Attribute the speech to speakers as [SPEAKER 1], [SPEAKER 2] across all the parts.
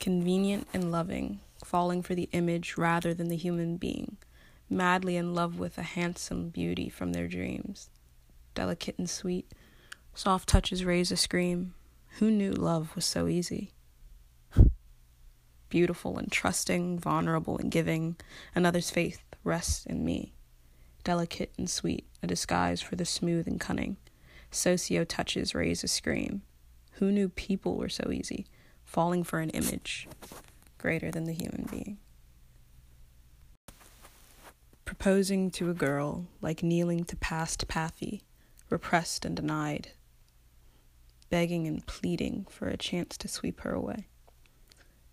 [SPEAKER 1] convenient and loving, falling for the image rather than the human being, madly in love with a handsome beauty from their dreams. Delicate and sweet, soft touches raise a scream. Who knew love was so easy? Beautiful and trusting, vulnerable and giving, another's faith rests in me. Delicate and sweet, a disguise for the smooth and cunning. Socio touches raise a scream. Who knew people were so easy? Falling for an image greater than the human being. Proposing to a girl like kneeling to past pathy, repressed and denied, begging and pleading for a chance to sweep her away.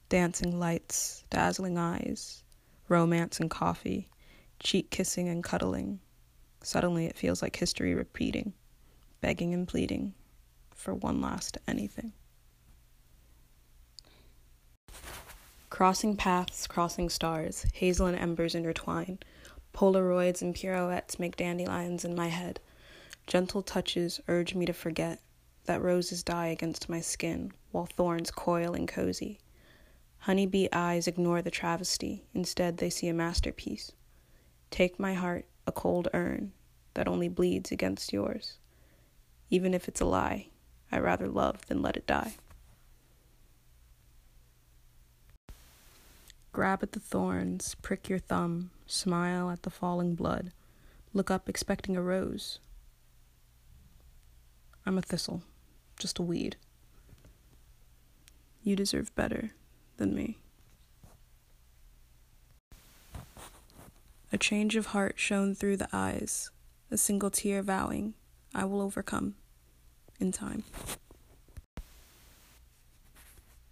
[SPEAKER 1] Dancing lights, dazzling eyes, romance and coffee, cheek kissing and cuddling. Suddenly it feels like history repeating, begging and pleading for one last anything. Crossing paths, crossing stars, hazel and embers intertwine. Polaroids and pirouettes make dandelions in my head. Gentle touches urge me to forget that roses die against my skin while thorns coil and cozy. Honeybee eyes ignore the travesty, instead, they see a masterpiece. Take my heart, a cold urn that only bleeds against yours. Even if it's a lie, I rather love than let it die. Grab at the thorns, prick your thumb, smile at the falling blood, look up expecting a rose. I'm a thistle, just a weed. You deserve better than me. A change of heart shone through the eyes, a single tear vowing, I will overcome in time.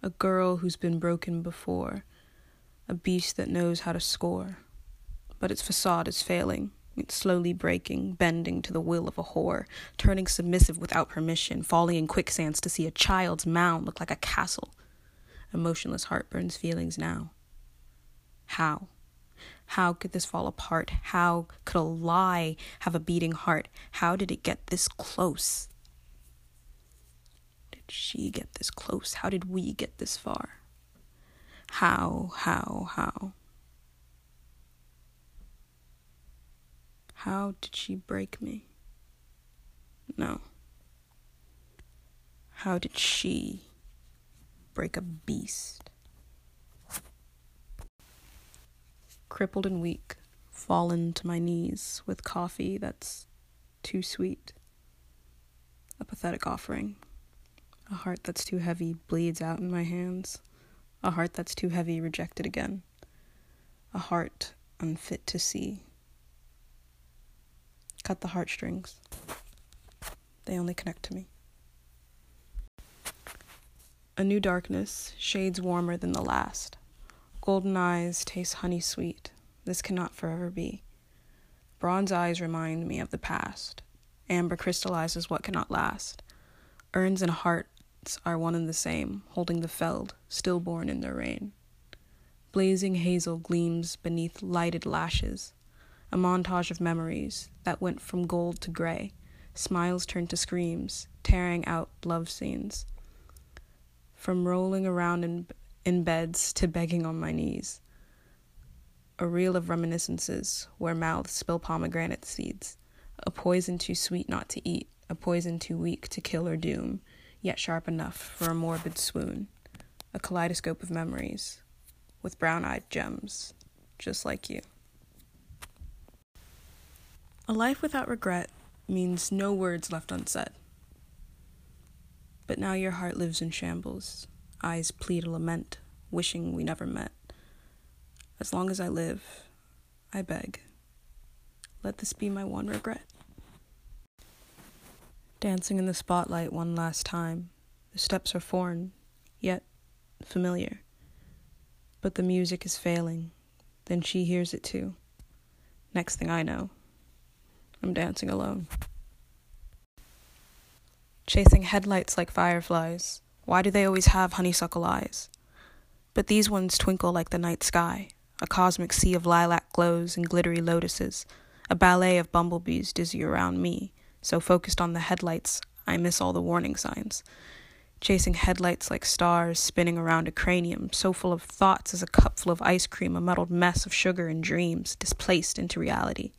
[SPEAKER 1] A girl who's been broken before, a beast that knows how to score, but its facade is failing. It's slowly breaking, bending to the will of a whore, turning submissive without permission, falling in quicksands to see a child's mound look like a castle. Emotionless motionless heart burns feelings now. How? How could this fall apart? How could a lie have a beating heart? How did it get this close? Did she get this close? How did we get this far? How, how, how? How did she break me? No. How did she break a beast? crippled and weak, fallen to my knees with coffee that's too sweet. A pathetic offering. A heart that's too heavy bleeds out in my hands. A heart that's too heavy rejected again. A heart unfit to see. Cut the heartstrings. They only connect to me. A new darkness, shades warmer than the last. Golden eyes taste honey sweet. This cannot forever be. Bronze eyes remind me of the past. Amber crystallizes what cannot last. Urns and hearts are one and the same, holding the felled, stillborn in their reign. Blazing hazel gleams beneath lighted lashes. A montage of memories that went from gold to gray. Smiles turned to screams, tearing out love scenes. From rolling around in in beds to begging on my knees. A reel of reminiscences where mouths spill pomegranate seeds. A poison too sweet not to eat, a poison too weak to kill or doom, yet sharp enough for a morbid swoon. A kaleidoscope of memories, with brown eyed gems, just like you. A life without regret means no words left unsaid. But now your heart lives in shambles eyes plead a lament, wishing we never met. As long as I live, I beg, let this be my one regret. Dancing in the spotlight one last time, the steps are foreign, yet familiar. But the music is failing, then she hears it too. Next thing I know, I'm dancing alone. Chasing headlights like fireflies why do they always have honeysuckle eyes? But these ones twinkle like the night sky. A cosmic sea of lilac glows and glittery lotuses. A ballet of bumblebees dizzy around me. So focused on the headlights, I miss all the warning signs. chasing headlights like stars spinning around a cranium, so full of thoughts as a cup full of ice cream, a muddled mess of sugar and dreams displaced into reality,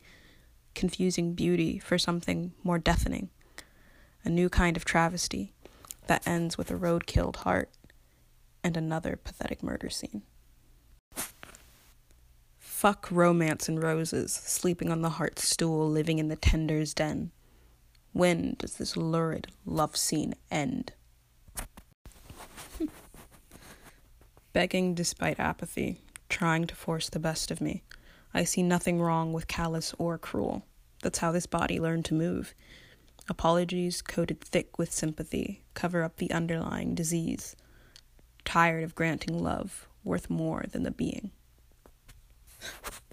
[SPEAKER 1] confusing beauty for something more deafening, a new kind of travesty that ends with a road killed heart and another pathetic murder scene. Fuck romance and roses, sleeping on the heart's stool, living in the tender's den. When does this lurid love scene end? Begging despite apathy, trying to force the best of me. I see nothing wrong with callous or cruel. That's how this body learned to move. Apologies coated thick with sympathy cover up the underlying disease. Tired of granting love worth more than the being.